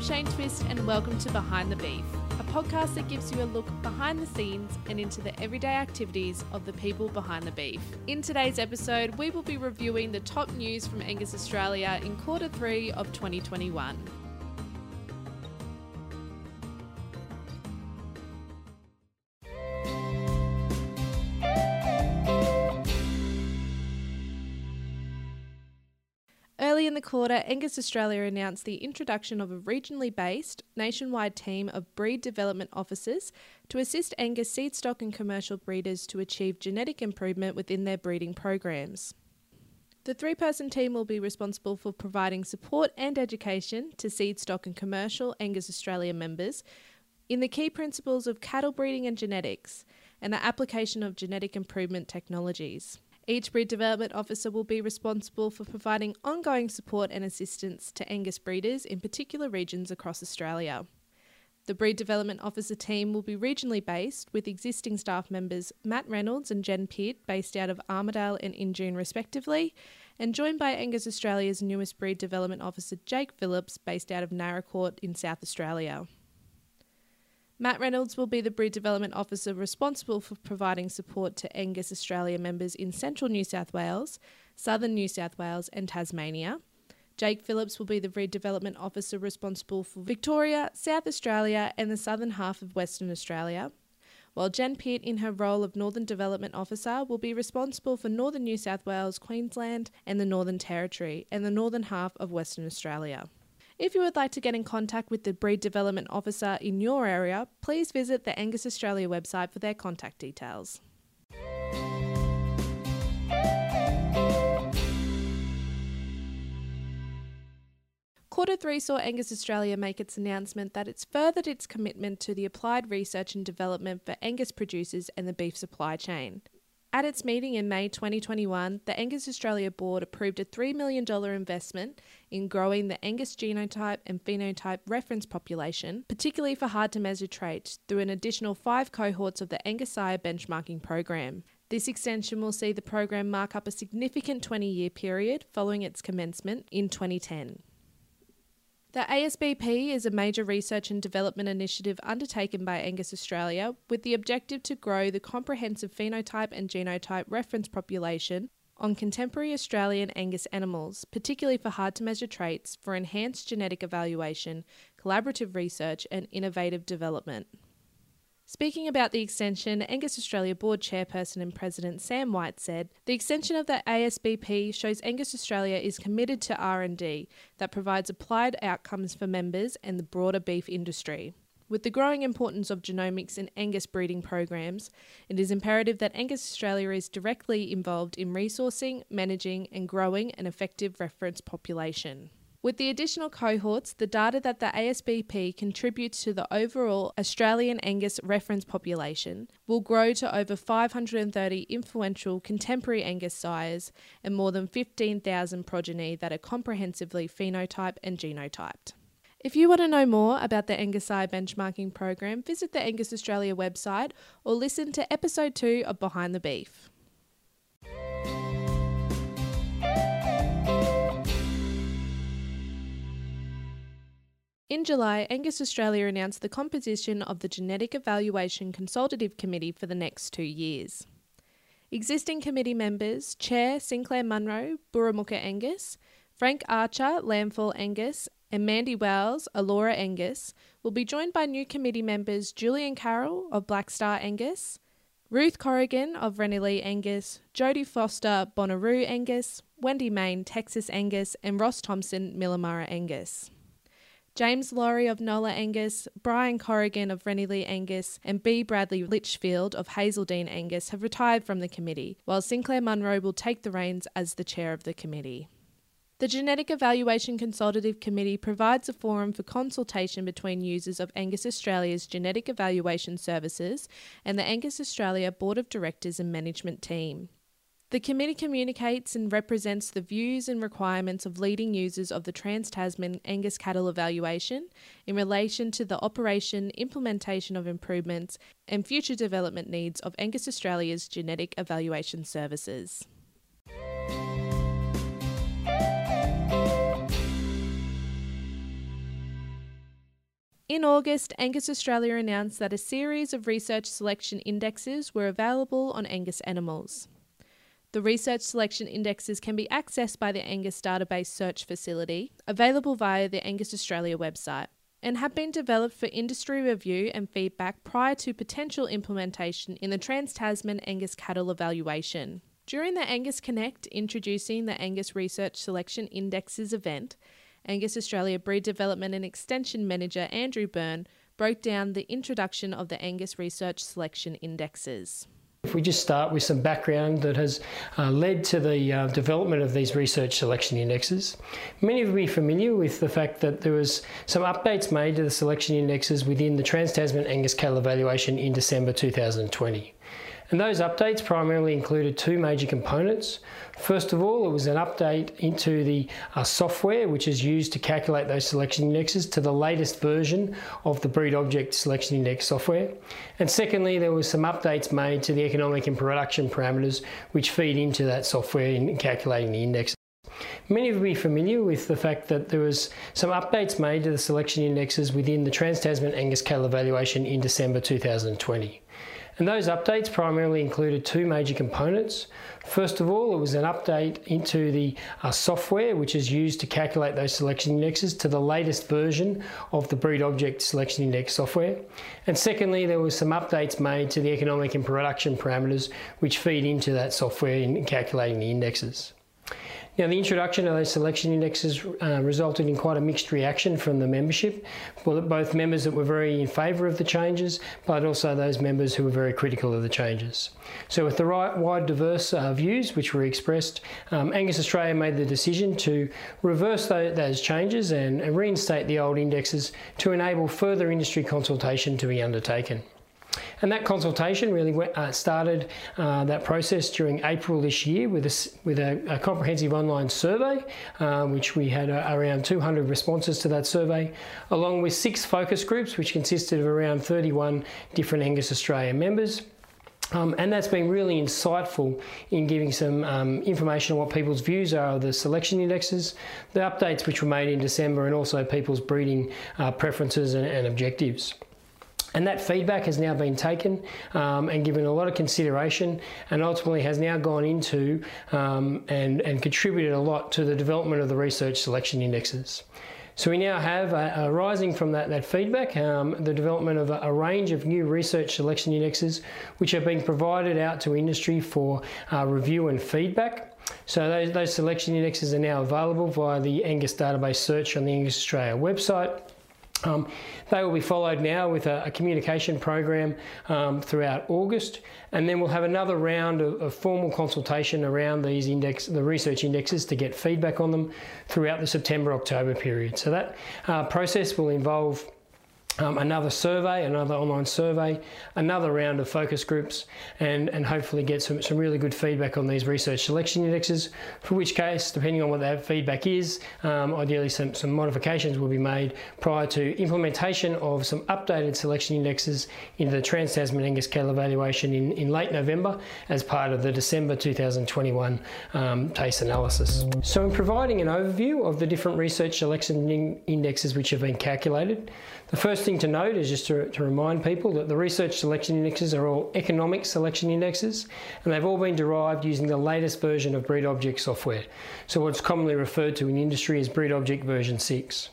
I'm Shane Twist, and welcome to Behind the Beef, a podcast that gives you a look behind the scenes and into the everyday activities of the people behind the beef. In today's episode, we will be reviewing the top news from Angus Australia in quarter three of 2021. The quarter, Angus Australia announced the introduction of a regionally based, nationwide team of breed development officers to assist Angus seed stock and commercial breeders to achieve genetic improvement within their breeding programs. The three person team will be responsible for providing support and education to seed stock and commercial Angus Australia members in the key principles of cattle breeding and genetics and the application of genetic improvement technologies. Each breed development officer will be responsible for providing ongoing support and assistance to Angus breeders in particular regions across Australia. The breed development officer team will be regionally based, with existing staff members Matt Reynolds and Jen Peart based out of Armidale and Injune, respectively, and joined by Angus Australia's newest breed development officer Jake Phillips, based out of Naracoorte in South Australia. Matt Reynolds will be the breed development officer responsible for providing support to Angus Australia members in central New South Wales, southern New South Wales, and Tasmania. Jake Phillips will be the breed development officer responsible for Victoria, South Australia, and the southern half of Western Australia. While Jen Peart, in her role of Northern Development Officer, will be responsible for Northern New South Wales, Queensland, and the Northern Territory, and the northern half of Western Australia. If you would like to get in contact with the breed development officer in your area, please visit the Angus Australia website for their contact details. Quarter 3 saw Angus Australia make its announcement that it's furthered its commitment to the applied research and development for Angus producers and the beef supply chain. At its meeting in May 2021, the Angus Australia Board approved a $3 million investment in growing the Angus genotype and phenotype reference population, particularly for hard to measure traits, through an additional five cohorts of the Angus Sire benchmarking program. This extension will see the program mark up a significant 20 year period following its commencement in 2010. The ASBP is a major research and development initiative undertaken by Angus Australia with the objective to grow the comprehensive phenotype and genotype reference population on contemporary Australian Angus animals, particularly for hard to measure traits, for enhanced genetic evaluation, collaborative research, and innovative development. Speaking about the extension, Angus Australia Board Chairperson and President Sam White said, "The extension of the ASBP shows Angus Australia is committed to R&D that provides applied outcomes for members and the broader beef industry." With the growing importance of genomics in Angus breeding programs, it is imperative that Angus Australia is directly involved in resourcing, managing, and growing an effective reference population. With the additional cohorts, the data that the ASBP contributes to the overall Australian Angus reference population will grow to over 530 influential contemporary Angus sires and more than 15,000 progeny that are comprehensively phenotyped and genotyped. If you want to know more about the Angus Sire benchmarking program, visit the Angus Australia website or listen to episode 2 of Behind the Beef. In July, Angus Australia announced the composition of the Genetic Evaluation Consultative Committee for the next two years. Existing committee members Chair Sinclair Munro, Burramuka Angus, Frank Archer, Lambfall Angus, and Mandy Wells, Alora Angus, will be joined by new committee members Julian Carroll of Black Star Angus, Ruth Corrigan of Ranillee Angus, Jodie Foster, Bonnaroo Angus, Wendy Main, Texas Angus, and Ross Thompson, Millah Murrah Angus. James Laurie of Nola Angus, Brian Corrigan of Ranillee Angus, and B. Bradley Litchfield of Hazeldean Angus have retired from the committee, while Sinclair Munro will take the reins as the chair of the committee. The Genetic Evaluation Consultative Committee provides a forum for consultation between users of Angus Australia's genetic evaluation services and the Angus Australia Board of Directors and Management Team. The committee communicates and represents the views and requirements of leading users of the Trans Tasman Angus cattle evaluation in relation to the operation, implementation of improvements, and future development needs of Angus Australia's genetic evaluation services. In August, Angus Australia announced that a series of research selection indexes were available on Angus animals. The research selection indexes can be accessed by the Angus database search facility, available via the Angus Australia website, and have been developed for industry review and feedback prior to potential implementation in the Trans Tasman Angus cattle evaluation. During the Angus Connect introducing the Angus Research Selection Indexes event, Angus Australia Breed Development and Extension Manager Andrew Byrne broke down the introduction of the Angus Research Selection Indexes. If we just start with some background that has uh, led to the uh, development of these research selection indexes, many of you will be familiar with the fact that there was some updates made to the selection indexes within the Trans-Tasman Angus cattle evaluation in December 2020. And those updates primarily included two major components. First of all, it was an update into the uh, software which is used to calculate those selection indexes to the latest version of the BreedObject selection index software. And secondly, there were some updates made to the economic and production parameters which feed into that software in calculating the index. Many of will be familiar with the fact that there was some updates made to the selection indexes within the Trans-Tasman Angus cattle evaluation in December 2020. And those updates primarily included two major components. First of all, it was an update into the uh, software which is used to calculate those selection indexes to the latest version of the BreedObject selection index software. And secondly, there were some updates made to the economic and production parameters which feed into that software in calculating the indexes. Now, the introduction of those selection indexes uh, resulted in quite a mixed reaction from the membership, both members that were very in favour of the changes, but also those members who were very critical of the changes. So, with the right, wide, diverse uh, views which were expressed, um, Angus Australia made the decision to reverse those, those changes and, and reinstate the old indexes to enable further industry consultation to be undertaken. And that consultation really went, uh, started uh, that process during April this year with a, with a, a comprehensive online survey, uh, which we had uh, around 200 responses to that survey, along with six focus groups, which consisted of around 31 different Angus Australia members. Um, and that's been really insightful in giving some um, information on what people's views are of the selection indexes, the updates which were made in December, and also people's breeding uh, preferences and, and objectives. And that feedback has now been taken um, and given a lot of consideration and ultimately has now gone into um, and, and contributed a lot to the development of the research selection indexes. So we now have, uh, arising from that, that feedback, um, the development of a, a, range of new research selection indexes which are being provided out to industry for uh, review and feedback. So those, those selection indexes are now available via the Angus database search on the Angus Australia website. Um, they will be followed now with a, a communication program um, throughout August, and then we'll have another round of, of, formal consultation around these index, the research indexes, to get feedback on them throughout the September-October period. So that uh, process will involve um, another survey, another online survey, another round of focus groups, and, and hopefully get some, some really good feedback on these research selection indexes, for which case, depending on what that feedback is, um, ideally some, some modifications will be made prior to implementation of some updated selection indexes into the Trans-Tasman Angus cattle evaluation in, in late November as part of the December 2021 um, TACE analysis. So in providing an overview of the different research selection in indexes which have been calculated, the first thing to note is just to, to, remind people that the research selection indexes are all economic selection indexes and they've all been derived using the latest version of BreedObject software. So what's commonly referred to in industry as BreedObject version 6.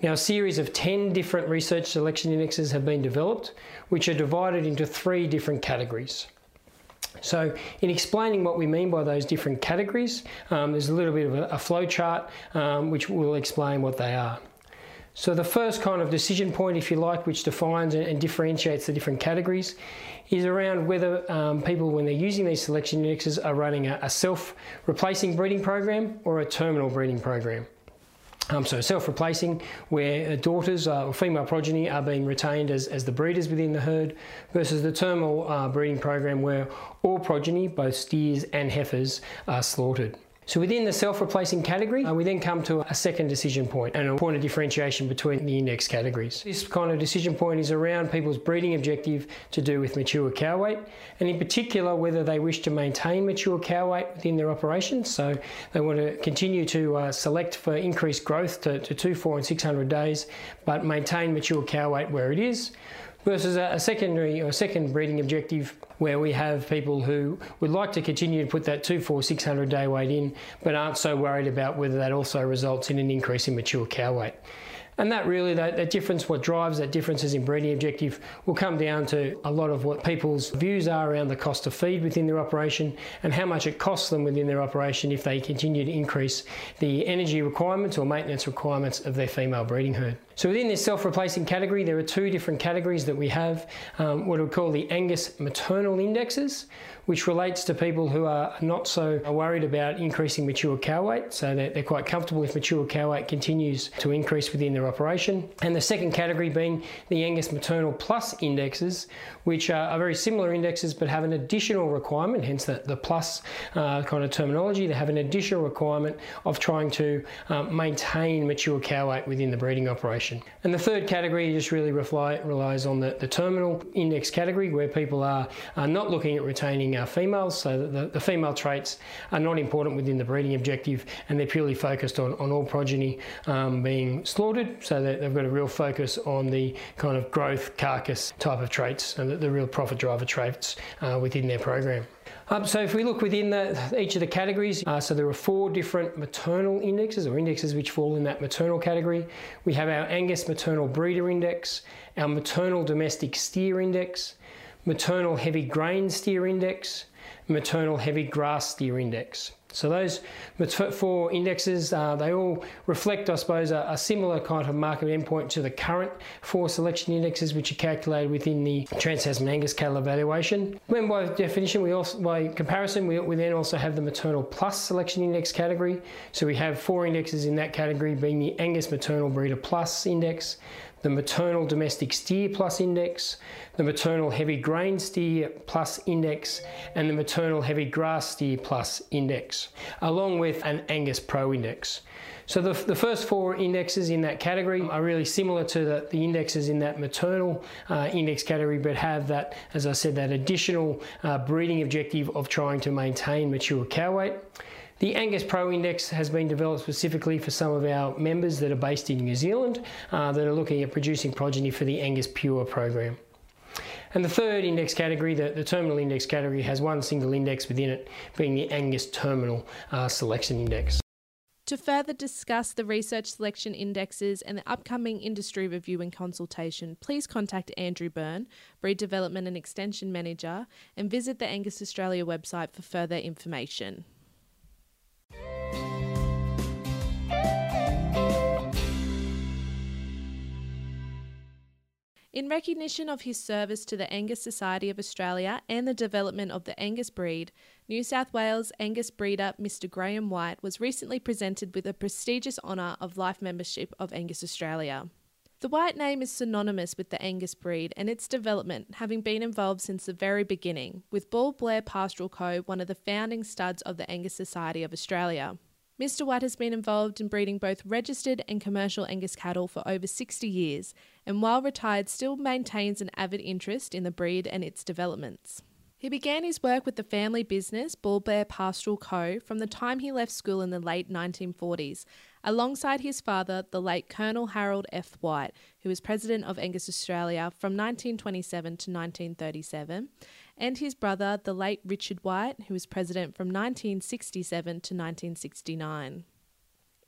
Now a series of 10 different research selection indexes have been developed which are divided into three different categories. So in explaining what we mean by those different categories, um, there's a little bit of a, a flow chart um, which will explain what they are. So the first kind of decision point, if you like, which defines and differentiates the different categories, is around whether um, people, when they're using these selection indexes, are running a, a self-replacing breeding program or a terminal breeding program. Um, so self-replacing, where daughters uh, or female progeny are being retained as, as the breeders within the herd, versus the terminal uh, breeding program where all progeny, both steers and heifers, are slaughtered. So within the self-replacing category, uh, we then come to a second decision point and a point of differentiation between the index categories. This kind of decision point is around people's breeding objective to do with mature cow weight, and in particular whether they wish to maintain mature cow weight within their operations. So they want to continue to uh, select for increased growth to, to 2, 4 and 600 days, but maintain mature cow weight where it is versus a, secondary or second breeding objective where we have people who would like to continue to put that 2, 4, 600 day weight in but aren't so worried about whether that also results in an increase in mature cow weight. And that really, that, that, difference, what drives that differences in breeding objective will come down to a lot of what people's views are around the cost of feed within their operation and how much it costs them within their operation if they continue to increase the energy requirements or maintenance requirements of their female breeding herd. So within this self-replacing category, there are two different categories that we have, um, what we call the Angus maternal indexes, which relates to people who are not so worried about increasing mature cow weight, so they're, they're quite comfortable if mature cow weight continues to increase within their operation. And the second category being the Angus maternal plus indexes, which are, are very similar indexes but have an additional requirement, hence the, the plus uh, kind of terminology, they have an additional requirement of trying to um, maintain mature cow weight within the breeding operation. And the third category just really relies on the, the terminal index category where people are, are not looking at retaining uh, females, so the, the female traits are not important within the breeding objective and they're purely focused on, on all progeny um, being slaughtered, so that they've got a real focus on the kind of growth carcass type of traits and the, the real profit driver traits uh, within their program. Um, so if we look within the, each of the categories, uh, so there are four different maternal indexes or indexes which fall in that maternal category. We have our Angus Maternal Breeder Index, our Maternal Domestic Steer Index, Maternal Heavy Grain Steer Index, Maternal Heavy Grass Steer Index. So those four indexes, uh, they all reflect, I suppose, a, a, similar kind of market endpoint to the current four selection indexes, which are calculated within the Trans-Tasman Angus cattle evaluation. When by definition, we also, by comparison, we, we then also have the maternal plus selection index category. So we have four indexes in that category, being the Angus Maternal Breeder Plus Index, the maternal domestic steer plus index, the maternal heavy grain steer plus index, and the maternal heavy grass steer plus index, along with an Angus Pro index. So the, the first four indexes in that category are really similar to the, the indexes in that maternal uh, index category, but have that, as I said, that additional uh, breeding objective of trying to maintain mature cow weight. The Angus Pro Index has been developed specifically for some of our members that are based in New Zealand uh, that are looking at producing progeny for the Angus Pure program. And the third index category, the, the, terminal index category, has one single index within it, being the Angus Terminal uh, Selection Index. To further discuss the research selection indexes and the upcoming industry review and consultation, please contact Andrew Byrne, Breed Development and Extension Manager, and visit the Angus Australia website for further information. In recognition of his service to the Angus Society of Australia and the development of the Angus breed, New South Wales Angus breeder Mr. Graham White was recently presented with the prestigious honour of life membership of Angus Australia. The White name is synonymous with the Angus breed and its development, having been involved since the very beginning, with Bald Blair Pastoral Co., one of the founding studs of the Angus Society of Australia. Mr. White has been involved in breeding both registered and commercial Angus cattle for over 60 years, and while retired, still maintains an avid interest in the breed and its developments. He began his work with the family business Bald Blair Pastoral Co. from the time he left school in the late 1940s, alongside his father, the late Colonel Harold F. White, who was president of Angus Australia from 1927 to 1937, and his brother, the late Richard White, who was president from 1967 to 1969.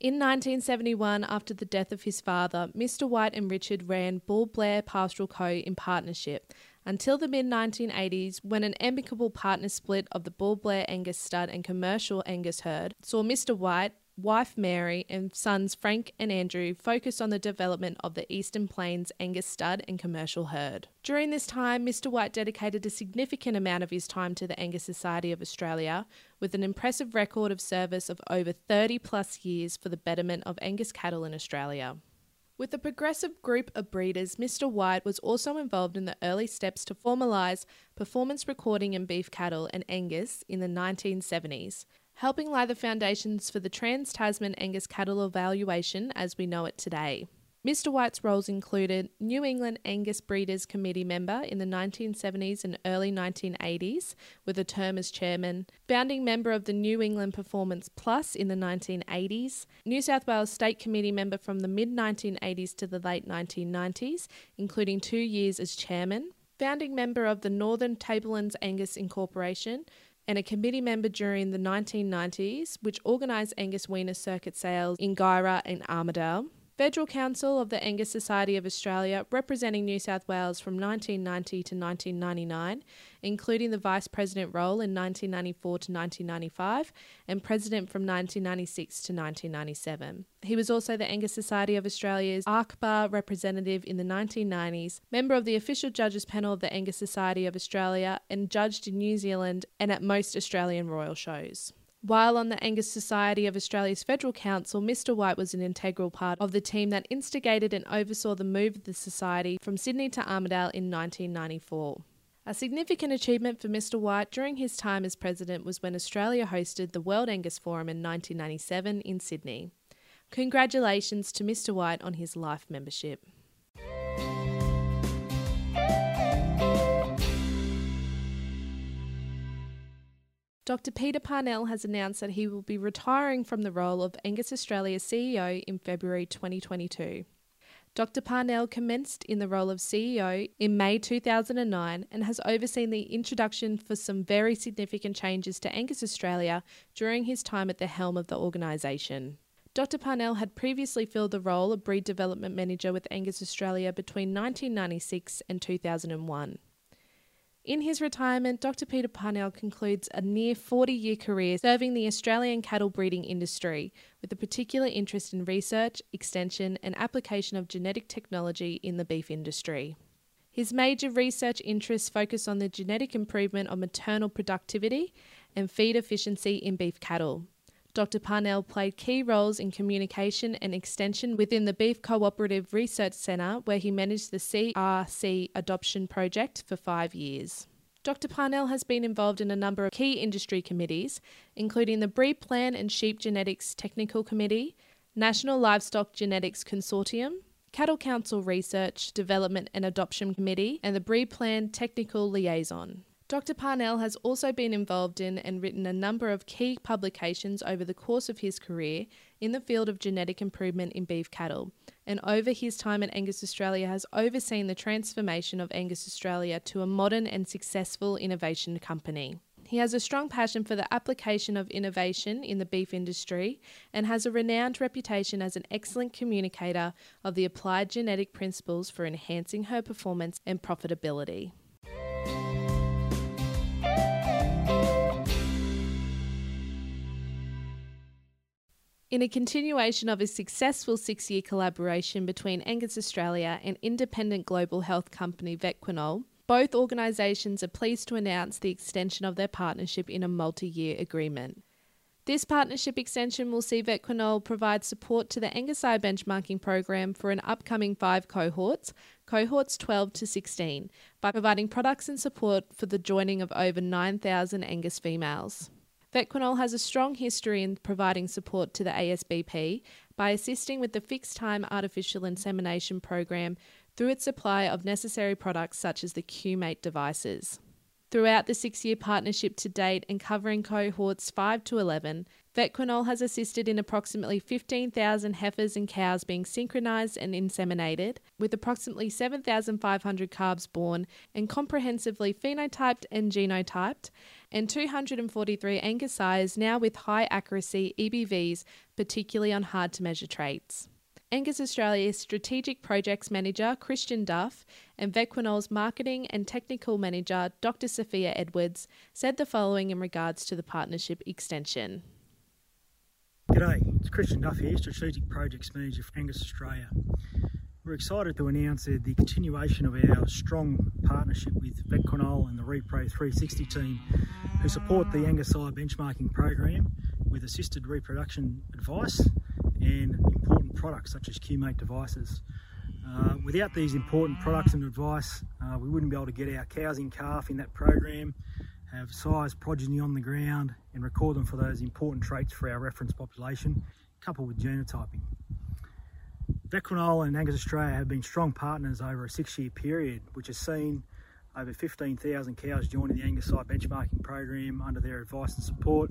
In 1971, after the death of his father, Mr. White and Richard ran Bald Blair Pastoral Co. in partnership until the mid 1980s when an amicable partner split of the Bald Blair Angus stud and commercial Angus herd saw Mr. White wife Mary, and sons Frank and Andrew focused on the development of the Eastern Plains Angus stud and commercial herd. During this time, Mr. White dedicated a significant amount of his time to the Angus Society of Australia, with an impressive record of service of over 30 plus years for the betterment of Angus cattle in Australia. With a progressive group of breeders, Mr. White was also involved in the early steps to formalise performance recording in beef cattle and Angus in the 1970s. helping lay the foundations for the Trans Tasman Angus cattle evaluation as we know it today. Mr. White's roles included New England Angus Breeders Committee member in the 1970s and early 1980s, with a term as chairman, founding member of the New England Performance Plus in the 1980s, New South Wales State Committee member from the mid 1980s to the late 1990s, including two years as chairman, founding member of the Northern Tablelands Angus Incorporation, and a committee member during the 1990s, which organised Angus Weaner circuit sales in Guyra and Armidale Federal Council of the Angus Society of Australia, representing New South Wales from 1990 to 1999, including the Vice President role in 1994 to 1995 and President from 1996 to 1997. He was also the Angus Society of Australia's ARCBA representative in the 1990s, member of the official judges panel of the Angus Society of Australia, and judged in New Zealand and at most Australian royal shows. While on the Angus Society of Australia's Federal Council, Mr. White was an integral part of the team that instigated and oversaw the move of the Society from Sydney to Armidale in 1994. A significant achievement for Mr. White during his time as president was when Australia hosted the World Angus Forum in 1997 in Sydney. Congratulations to Mr. White on his life membership. Dr. Peter Parnell has announced that he will be retiring from the role of Angus Australia CEO in February 2022. Dr. Parnell commenced in the role of CEO in May 2009 and has overseen the introduction for some very significant changes to Angus Australia during his time at the helm of the organisation. Dr. Parnell had previously filled the role of Breed Development Manager with Angus Australia between 1996 and 2001. In his retirement, Dr. Peter Parnell concludes a near 40 year career serving the Australian cattle breeding industry with a particular interest in research, extension, and application of genetic technology in the beef industry. His major research interests focus on the genetic improvement of maternal productivity and feed efficiency in beef cattle. Dr. Parnell played key roles in communication and extension within the Beef Cooperative Research Centre, where he managed the CRC adoption project for five years. Dr. Parnell has been involved in a number of key industry committees, including the BREEDPLAN and Sheep Genetics Technical Committee, National Livestock Genetics Consortium, Cattle Council Research, Development and Adoption Committee, and the BREEDPLAN Technical Liaison. Dr. Parnell has also been involved in and written a number of key publications over the course of his career in the field of genetic improvement in beef cattle, and over his time at Angus Australia has overseen the transformation of Angus Australia to a modern and successful innovation company. He has a strong passion for the application of innovation in the beef industry and has a renowned reputation as an excellent communicator of the applied genetic principles for enhancing her performance and profitability. In a continuation of a successful six year collaboration between Angus Australia and independent global health company Vetoquinol, both organisations are pleased to announce the extension of their partnership in a multi year agreement. This partnership extension will see Vetoquinol provide support to the Angus Sire benchmarking program for an upcoming five cohorts, cohorts 12 to 16, by providing products and support for the joining of over 9,000 Angus females. Vetoquinol has a strong history in providing support to the ASBP by assisting with the fixed time artificial insemination program through its supply of necessary products such as the CUE-MATE devices. Throughout the six year partnership to date and covering cohorts 5 to 11, Vetoquinol has assisted in approximately 15,000 heifers and cows being synchronised and inseminated, with approximately 7,500 calves born and comprehensively phenotyped and genotyped, and 243 Angus sires now with high accuracy EBVs, particularly on hard to measure traits. Angus Australia's Strategic Projects Manager, Christian Duff, and Vetoquinol's Marketing and Technical Manager, Dr. Sophia Edwards, said the following in regards to the partnership extension. G'day, it's Christian Duff here, Strategic Projects Manager for Angus Australia. We're excited to announce the continuation of our strong partnership with Vetoquinol and the Repro 360 team who support the Angus Sire benchmarking program with assisted reproduction advice and important products such as CUE-MATE devices. Uh, without these important products and advice, uh, we wouldn't be able to get our cows in calf in that program, have size progeny on the ground, and record them for those important traits for our reference population, coupled with genotyping. Vetoquinol and Angus Australia have been strong partners over a six year period, which has seen over 15,000 cows joining the Angus Sire benchmarking program under their advice and support.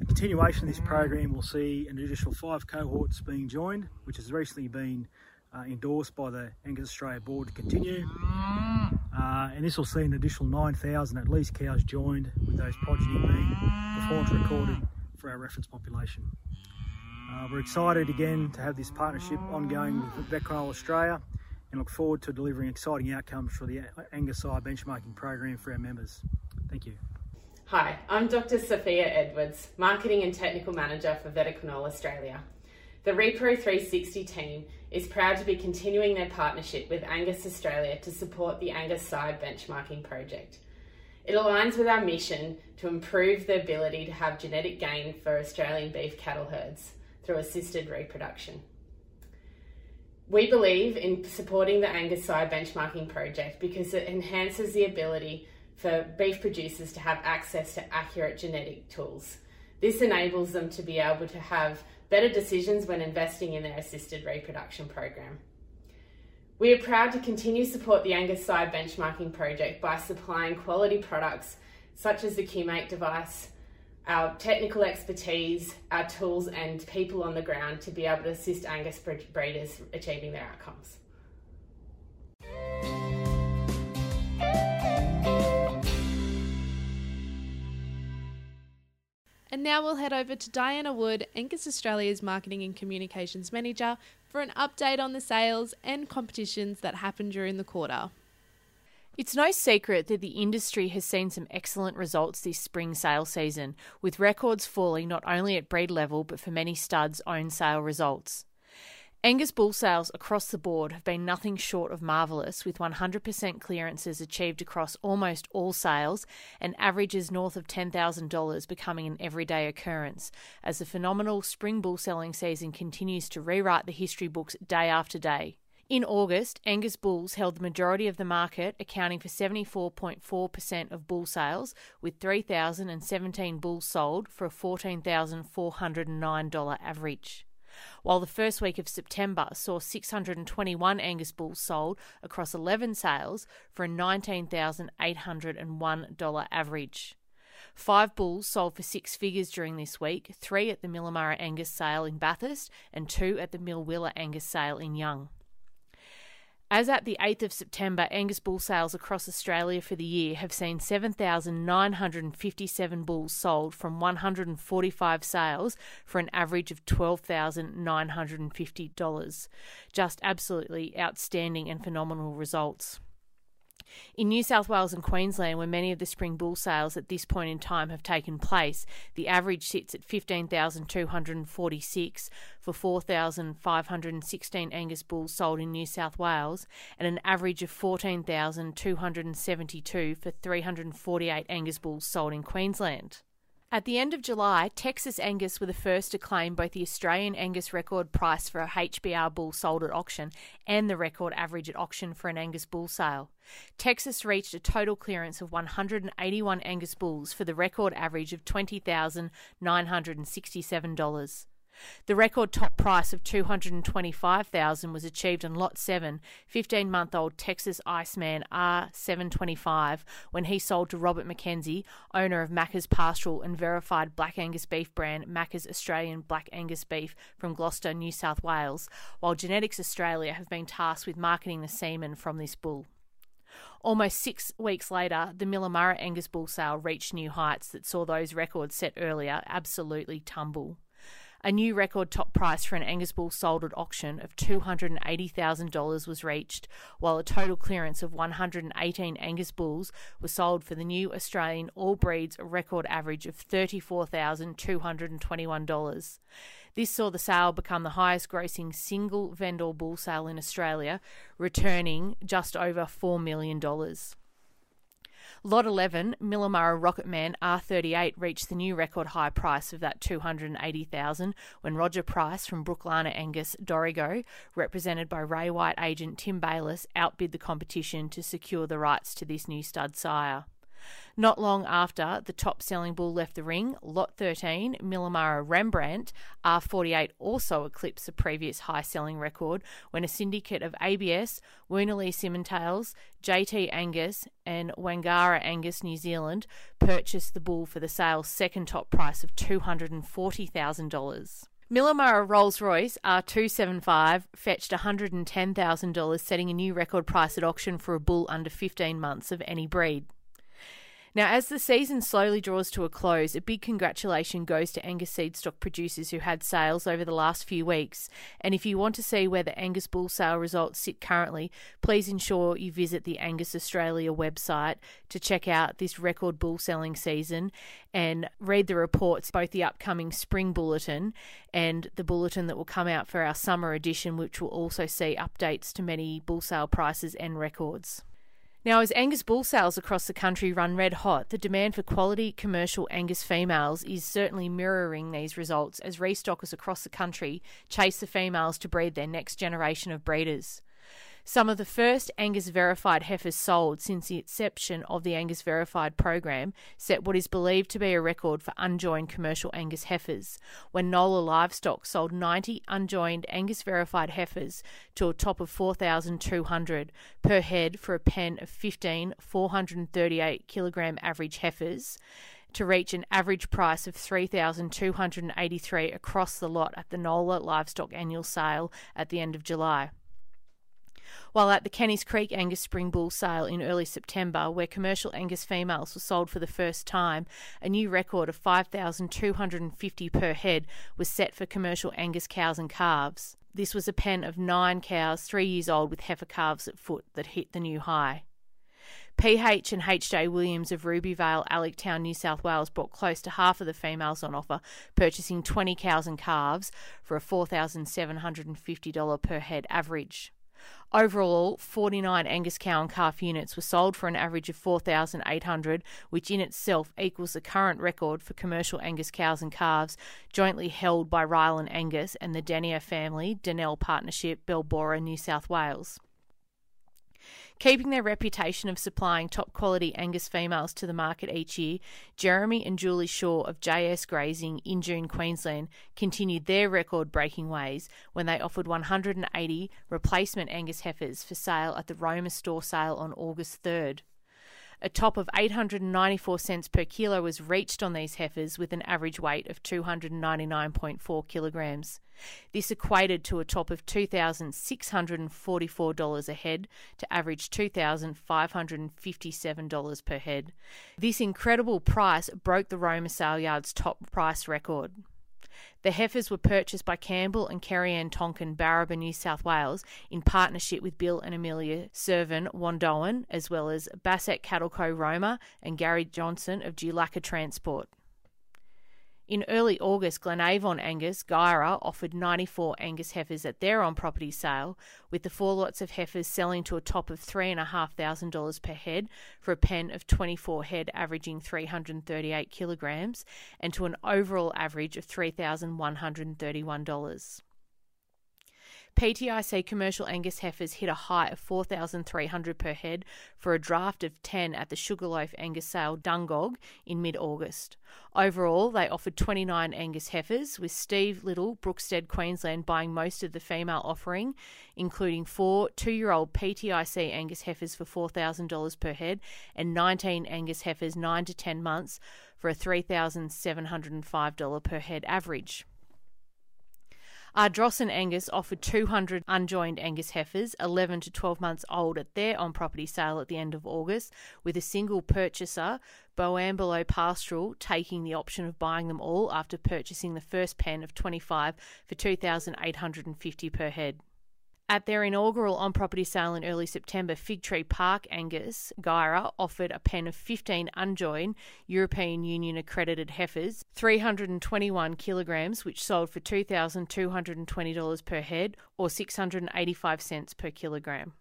The continuation of this program will see an additional five cohorts being joined, which has recently been uh, endorsed by the Angus Australia board to continue. Uh, and this will see an additional 9,000 at least cows joined, with those progeny being performance recorded for our reference population. Uh, we're excited again to have this partnership ongoing with Vetoquinol Australia and look forward to delivering exciting outcomes for the Angus Sire benchmarking program for our members. Thank you. Hi, I'm Dr. Sophia Edwards, Marketing and Technical Manager for Vetoquinol Australia. The Repro 360 team is proud to be continuing their partnership with Angus Australia to support the Angus Sire benchmarking project. It aligns with our mission to improve the ability to have genetic gain for Australian beef cattle herds through assisted reproduction. We believe in supporting the Angus Sire benchmarking project because it enhances the ability for beef producers to have access to accurate genetic tools. This enables them to be able to have better decisions when investing in their assisted reproduction program. We are proud to continue support the Angus Sire benchmarking project by supplying quality products such as the CUE-MATE device, our technical expertise, our tools, and people on the ground to be able to assist Angus breeders achieving their outcomes. And now we'll head over to Diana Wood, Angus Australia's Marketing and Communications Manager, for an update on the sales and competitions that happened during the quarter. It's no secret that the industry has seen some excellent results this spring sale season, with records falling not only at breed level but for many studs' own sale results. Angus bull sales across the board have been nothing short of marvellous, with 100% clearances achieved across almost all sales and averages north of $10,000 becoming an everyday occurrence, as the phenomenal spring bull selling season continues to rewrite the history books day after day. In August, Angus bulls held the majority of the market, accounting for 74.4% of bull sales, with 3,017 bulls sold for a $14,409 average. While the first week of September saw 621 Angus bulls sold across 11 sales for a $19,801 average. Five bulls sold for six figures during this week, three at the Millah Murrah Angus sale in Bathurst and two at the Millwilla Angus sale in Young. As at the 8th of September, Angus bull sales across Australia for the year have seen 7,957 bulls sold from 145 sales for an average of $12,950. Just absolutely outstanding and phenomenal results. In New South Wales and Queensland, where many of the spring bull sales at this point in time have taken place, the average sits at 15,246 for 4,516 Angus bulls sold in New South Wales, and an average of 14,272 for 348 Angus bulls sold in Queensland. At the end of July, Texas Angus were the first to claim both the Australian Angus record price for a HBR bull sold at auction and the record average at auction for an Angus bull sale. Texas reached a total clearance of 181 Angus bulls for the record average of $20,967. The record top price of 225,000 was achieved on lot 7, 15-month-old Texas Iceman R725 when he sold to Robert McKenzie, owner of Macca's Pastoral and verified Black Angus beef brand Macca's Australian Black Angus beef from Gloucester, New South Wales, while Genetics Australia have been tasked with marketing the semen from this bull. Almost six weeks later, the Millah Murrah Angus bull sale reached new heights that saw those records set earlier absolutely tumble. A new record top price for an Angus bull sold at auction of $280,000 was reached, while a total clearance of 118 Angus bulls was sold for the new Australian all breeds record average of $34,221. This saw the sale become the highest grossing single vendor bull sale in Australia, returning just over $4 million. Lot 11, Millah Murrah Rocketman R38 reached the new record high price of that 280,000 when Roger Price from Brooklana Angus Dorrigo, represented by Ray White agent Tim Bayliss, outbid the competition to secure the rights to this new stud sire. Not long after the top selling bull left the ring, Lot 13, Millah Murrah Rembrandt, R48 also eclipsed the previous high selling record when a syndicate of ABS, Woonallee Simmentals, JT Angus, and Wangara Angus New Zealand purchased the bull for the sale's second top price of $240,000. Millah Murrah Rolls Royce R275 fetched $110,000, setting a new record price at auction for a bull under 15 months of any breed. Now, as the season slowly draws to a close, a big congratulation goes to Angus seed stock producers who had sales over the last few weeks. And if you want to see where the Angus bull sale results sit currently, please ensure you visit the Angus Australia website to check out this record bull selling season and read the reports, both the upcoming spring bulletin and the bulletin that will come out for our summer edition, which will also see updates to many bull sale prices and records. Now, as Angus bull sales across the country run red hot, the demand for quality commercial Angus females is certainly mirroring these results as restockers across the country chase the females to breed their next generation of breeders. Some of the first Angus verified heifers sold since the inception of the Angus Verified program set what is believed to be a record for unjoined commercial Angus heifers, when Nola Livestock sold 90 unjoined Angus Verified heifers to a top of 4,200 per head for a pen of 15 438 kilogram average heifers to reach an average price of 3283 across the lot at the Nola Livestock annual sale at the end of July while at the Kennys Creek Angus Spring Bull sale in early September, where commercial Angus females were sold for the first time, a new record of 5,250 per head was set for commercial Angus cows and calves. This was a pen of nine cows, three years old, with heifer calves at foot that hit the new high. PH and HJ Williams of Rubyvale, Alec New South Wales bought close to half of the females on offer, purchasing 20 cows and calves for a $4,750 per head average. Overall, 49 Angus cow and calf units were sold for an average of 4,800, which in itself equals the current record for commercial Angus cows and calves, jointly held by Ryland Angus and the Danier family, Donnell Partnership, Belbora, New South Wales. Keeping their reputation of supplying top quality Angus females to the market each year, Jeremy and Julie Shaw of JS Grazing Injune, Queensland, continued their record breaking ways when they offered 180 replacement Angus heifers for sale at the Roma store sale on August 3rd. A top of 894 cents per kilo was reached on these heifers with an average weight of 299.4 kilograms. This equated to a top of $2,644 a head to average $2,557 per head. This incredible price broke the Roma sale yard's top price record. The heifers were purchased by Campbell and Kerry-Ann Tonkin, Barraba, New South Wales, in partnership with Bill and Amelia Servan Wandoan, as well as Bassett Cattle Co. Roma and Gary Johnson of Dulacca Transport. In early August, Glenavon Angus, Guyra, offered 94 Angus heifers at their on property sale, with the four lots of heifers selling to a top of $3,500 per head for a pen of 24 head averaging 338 kilograms and to an overall average of $3,131. PTIC commercial Angus heifers hit a high of 4,300 per head for a draft of 10 at the Sugarloaf Angus sale Dungog in mid August. Overall, they offered 29 Angus heifers, with Steve Little, Brookstead, Queensland, buying most of the female offering, including four two year old PTIC Angus heifers for $4,000 per head and 19 Angus heifers 9 to 10 months for a $3,705 per head average. Ardrossan Angus offered 200 unjoined Angus heifers, 11 to 12 months old, at their on property sale at the end of August, with a single purchaser, Boambolo Pastoral, taking the option of buying them all after purchasing the first pen of 25 for 2,850 per head. At their inaugural on property sale in early September, Fig Tree Park Angus Guyra offered a pen of 15 unjoined European Union accredited heifers, 321 kilograms, which sold for $2,220 per head or 685 cents per kilogram.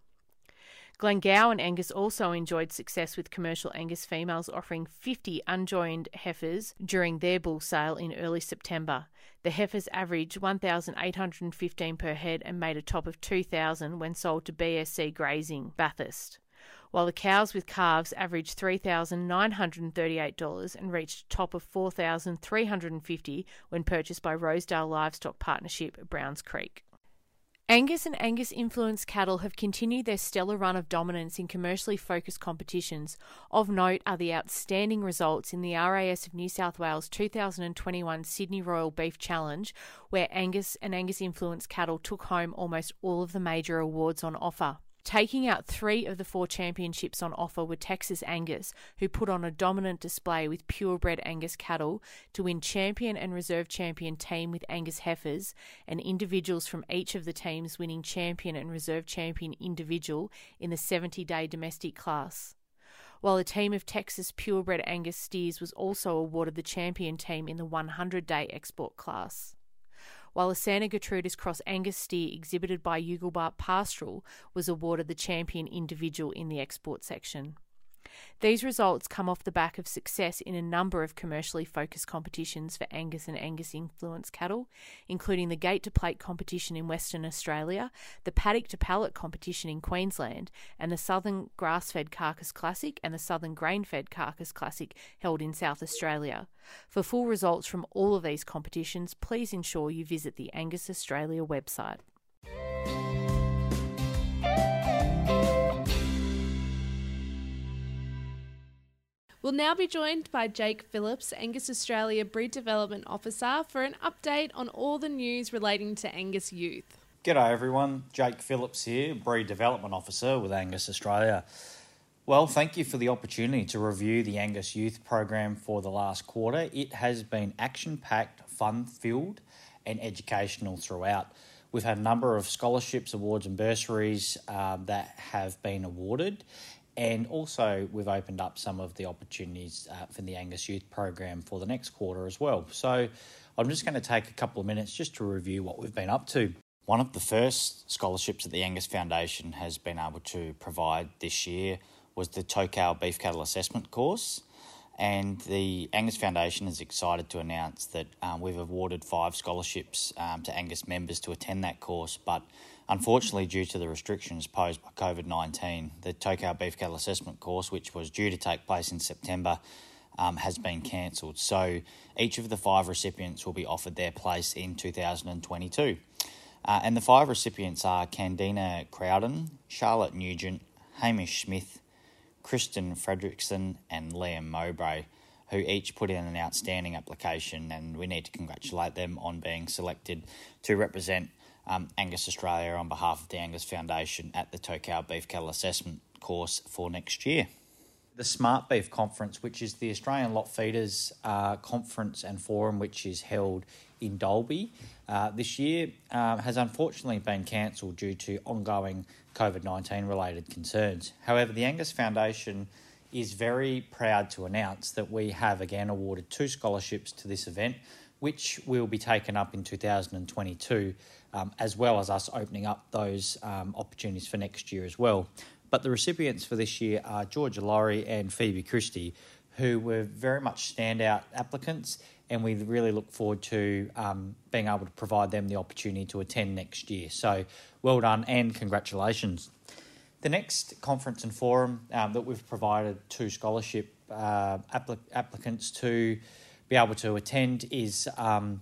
Glengowan Angus also enjoyed success with commercial Angus females offering 50 unjoined heifers during their bull sale in early September. The heifers averaged 1,815 per head and made a top of 2,000 when sold to BSC Grazing, Bathurst. while the cows with calves averaged $3,938 and reached a top of 4,350 when purchased by Rosedale Livestock Partnership at Browns Creek. Angus and Angus influenced cattle have continued their stellar run of dominance in commercially focused competitions. Of note are the outstanding results in the RAS of New South Wales 2021 Sydney Royal Beef Challenge, where Angus and Angus influenced cattle took home almost all of the major awards on offer. Taking out three of the four championships on offer were Texas Angus, who put on a dominant display with purebred Angus cattle to win champion and reserve champion team with Angus heifers, and individuals from each of the teams winning champion and reserve champion individual in the 70 day domestic class. While a team of Texas purebred Angus steers was also awarded the champion team in the 100 day export class while a Santa Gertrudis Cross Angus steer exhibited by Yugilbar Pastoral was awarded the champion individual in the export section. These results come off the back of success in a number of commercially focused competitions for Angus and Angus influence cattle, including the Gate to Plate competition in Western Australia, the Paddock to Pallet competition in Queensland, and the Southern Grass Fed Carcass Classic and the Southern Grain Fed Carcass Classic held in South Australia. For full results from all of these competitions, please ensure you visit the Angus Australia website. We'll now be joined by Jake Phillips, Angus Australia Breed Development Officer, for an update on all the news relating to Angus youth. G'day everyone, Jake Phillips here, Breed Development Officer with Angus Australia. Well, thank you for the opportunity to review the Angus Youth Program for the last quarter. It has been action packed, fun filled, and educational throughout. We've had a number of scholarships, awards, and bursaries uh, that have been awarded, and also, we've opened up some of the opportunities uh, for the Angus Youth Program for the next quarter as well. So, I'm just going to take a couple of minutes just to review what we've been up to. One of the first scholarships that the Angus Foundation has been able to provide this year was the Tocal Beef Cattle Assessment course. And the Angus Foundation is excited to announce that um, we've awarded five scholarships um, to Angus members to attend that course, but Unfortunately, due to the restrictions posed by COVID 19, the Tocal Beef Cattle Assessment course, which was due to take place in September, um, has been cancelled. So each of the five recipients will be offered their place in 2022. Uh, and the five recipients are Candina Crowden, Charlotte Nugent, Hamish Smith, Kristen Fredrickson, and Liam Mowbray, who each put in an outstanding application, and we need to congratulate them on being selected to represent um, Angus Australia on behalf of the Angus Foundation at the Tocal Beef Cattle Assessment course for next year. The Smart Beef Conference, which is the Australian Lot Feeders uh, conference and forum, which is held in Dalby uh, this year, uh, has unfortunately been cancelled due to ongoing COVID 19 related concerns. However, the Angus Foundation is very proud to announce that we have again awarded two scholarships to this event, which will be taken up in 2022 um, as well as us opening up those um, opportunities for next year as well. But the recipients for this year are Georgia Laurie and Phoebe Christie, who were very much standout applicants, and we really look forward to um, being able to provide them the opportunity to attend next year. So, well done and congratulations. The next conference and forum um, that we've provided two scholarship uh, applic- applicants to be able to attend is um,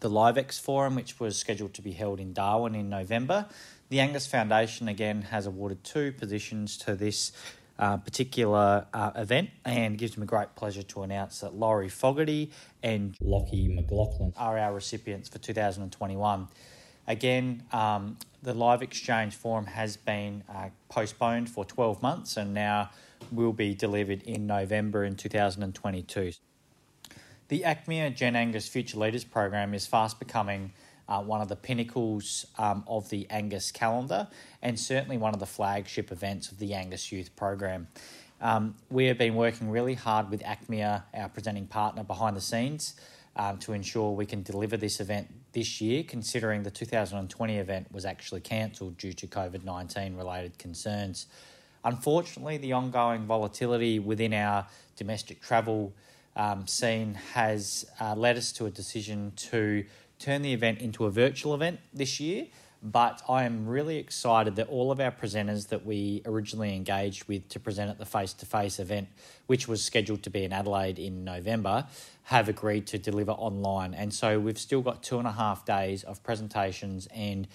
the LiveX Forum, which was scheduled to be held in Darwin in November. The Angus Foundation again has awarded two positions to this uh, particular uh, event and gives me great pleasure to announce that Laurie Fogarty and Lockie McLaughlin are our recipients for 2021. Again, um, the Live Exchange Forum has been uh, postponed for 12 months and now will be delivered in November in 2022. The ACMEA Gen Angus Future Leaders program is fast becoming uh, one of the pinnacles um, of the Angus calendar and certainly one of the flagship events of the Angus Youth program. Um, we have been working really hard with ACMEA, our presenting partner, behind the scenes um, to ensure we can deliver this event this year, considering the 2020 event was actually cancelled due to COVID 19 related concerns. Unfortunately, the ongoing volatility within our domestic travel um, scene has uh, led us to a decision to turn the event into a virtual event this year. But I am really excited that all of our presenters that we originally engaged with to present at the face to face event, which was scheduled to be in Adelaide in November, have agreed to deliver online. And so we've still got two and a half days of presentations and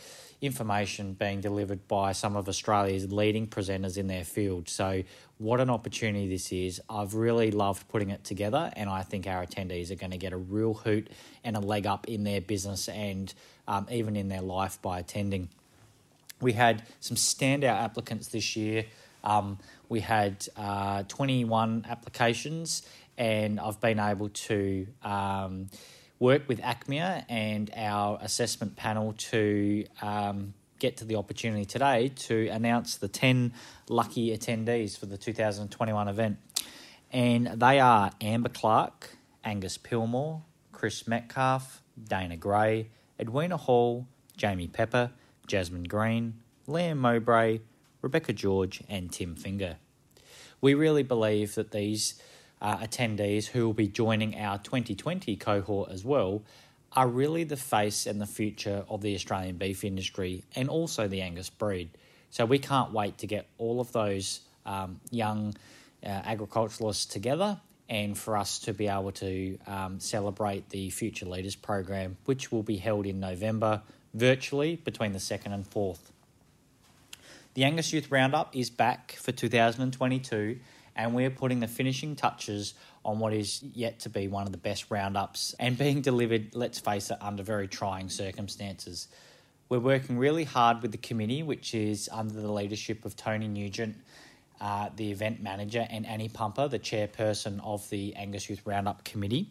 information being delivered by some of Australia's leading presenters in their field. So, what an opportunity this is. I've really loved putting it together, and I think our attendees are going to get a real hoot and a leg up in their business and um, even in their life by attending. We had some standout applicants this year. Um, we had uh, 21 applications, and I've been able to. Um, work with ACMEA and our assessment panel to um, get to the opportunity today to announce the 10 lucky attendees for the 2021 event. And they are Amber Clark, Angus Pillmore, Chris Metcalf, Dana Gray, Edwina Hall, Jamie Pepper, Jasmine Green, Liam Mowbray, Rebecca George, and Tim Finger. We really believe that these uh, attendees who will be joining our 2020 cohort as well are really the face and the future of the Australian beef industry and also the Angus breed. So we can't wait to get all of those um, young uh, agriculturalists together and for us to be able to um, celebrate the Future Leaders program, which will be held in November virtually between the 2nd and 4th. The Angus Youth Roundup is back for 2022 and we're putting the finishing touches on what is yet to be one of the best roundups and being delivered, let's face it, under very trying circumstances. We're working really hard with the committee, which is under the leadership of Tony Nugent, uh, the event manager, and Annie Pumper, the chairperson of the Angus Youth Roundup Committee.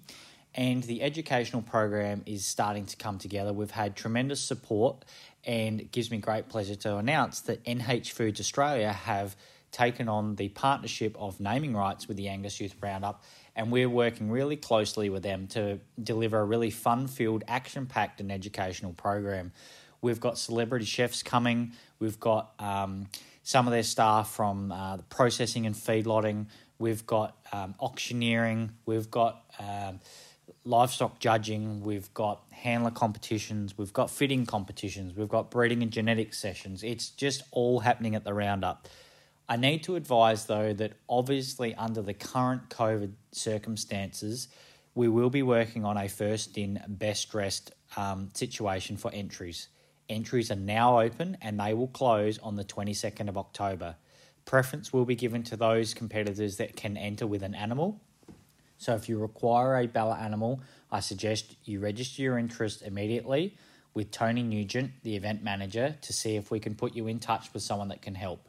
And the educational program is starting to come together. We've had tremendous support, and it gives me great pleasure to announce that NH Foods Australia have taken on the partnership of naming rights with the Angus Youth Roundup, and we're working really closely with them to deliver a really fun filled, action packed, and educational program. We've got celebrity chefs coming, we've got um, some of their staff from uh, the processing and feedlotting, we've got um, auctioneering, we've got um, livestock judging, we've got handler competitions, we've got fitting competitions, we've got breeding and genetics sessions. It's just all happening at the roundup. I need to advise though that obviously under the current COVID circumstances, we will be working on a first in best dressed um, situation for entries. Entries are now open and they will close on the 22nd of October. Preference will be given to those competitors that can enter with an animal. So if you require a ballot animal, I suggest you register your interest immediately with Tony Nugent, the event manager, to see if we can put you in touch with someone that can help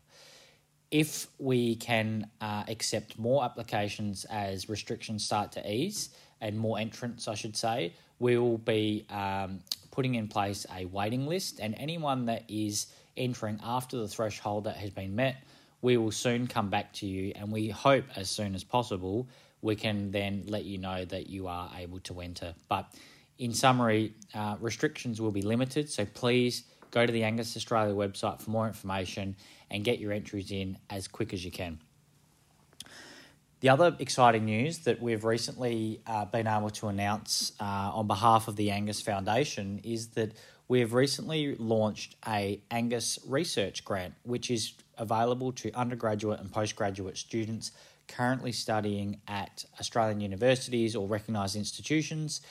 if we can uh, accept more applications as restrictions start to ease and more entrants, I should say, we will be um, putting in place a waiting list, and anyone that is entering after the threshold that has been met, we will soon come back to you, and we hope as soon as possible we can then let you know that you are able to enter. But in summary, uh, restrictions will be limited, so please go to the Angus Australia website for more information and get your entries in as quick as you can. The other exciting news that we've recently uh, been able to announce uh, on behalf of the Angus Foundation is that we have recently launched a Angus Research Grant, which is available to undergraduate and postgraduate students currently studying at Australian universities or recognised institutions.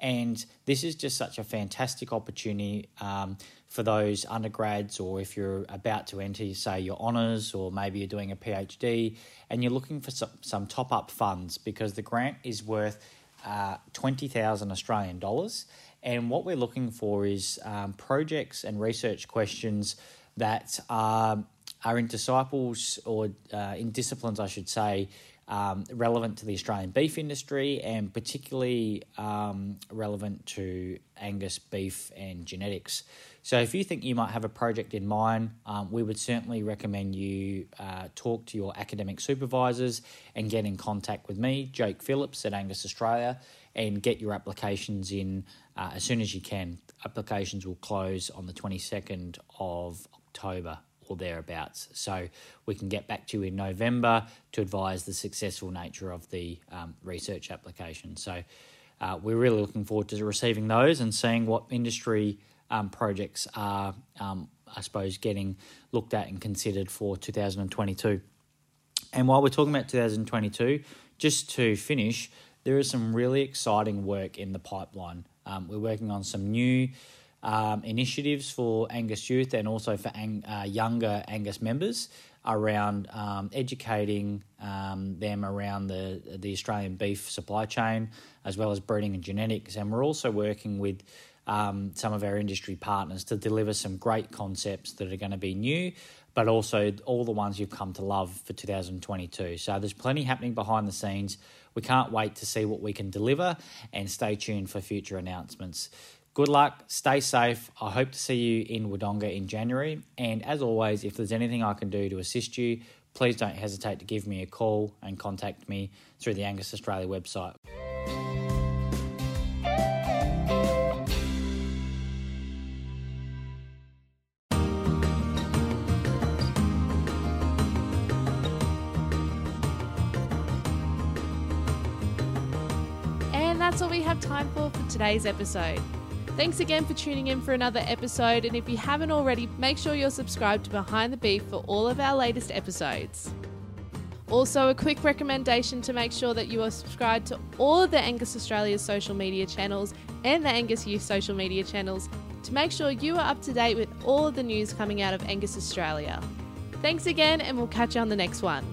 And this is just such a fantastic opportunity um, for those undergrads, or if you're about to enter, say, your honours, or maybe you're doing a PhD, and you're looking for some, some top up funds because the grant is worth uh, 20,000 Australian dollars. And what we're looking for is um, projects and research questions that are, are in disciples or uh, in disciplines, I should say, um, relevant to the Australian beef industry and particularly um, relevant to Angus beef and genetics. So, if you think you might have a project in mind, um, we would certainly recommend you uh, talk to your academic supervisors and get in contact with me, Jake Phillips at Angus Australia, and get your applications in uh, as soon as you can. Applications will close on the 22nd of October or thereabouts. So we can get back to you in November to advise the successful nature of the um, research application. So uh, we're really looking forward to receiving those and seeing what industry um, projects are, um, I suppose, getting looked at and considered for 2022. And while we're talking about 2022, just to finish, there is some really exciting work in the pipeline. Um, we're working on some new um, initiatives for Angus youth and also for ang- uh, younger Angus members around um, educating um, them around the the Australian beef supply chain as well as breeding and genetics. And we're also working with um, some of our industry partners to deliver some great concepts that are going to be new, but also all the ones you've come to love for 2022. So there's plenty happening behind the scenes. We can't wait to see what we can deliver and stay tuned for future announcements. Good luck, stay safe. I hope to see you in Wodonga in January. And as always, if there's anything I can do to assist you, please don't hesitate to give me a call and contact me through the Angus Australia website. And that's all we have time for for today's episode. Thanks again for tuning in for another episode, and if you haven't already, make sure you're subscribed to Behind the Beef for all of our latest episodes. Also, a quick recommendation to make sure that you are subscribed to all of the Angus Australia social media channels and the Angus Youth social media channels to make sure you are up to date with all of the news coming out of Angus Australia. Thanks again, and we'll catch you on the next one.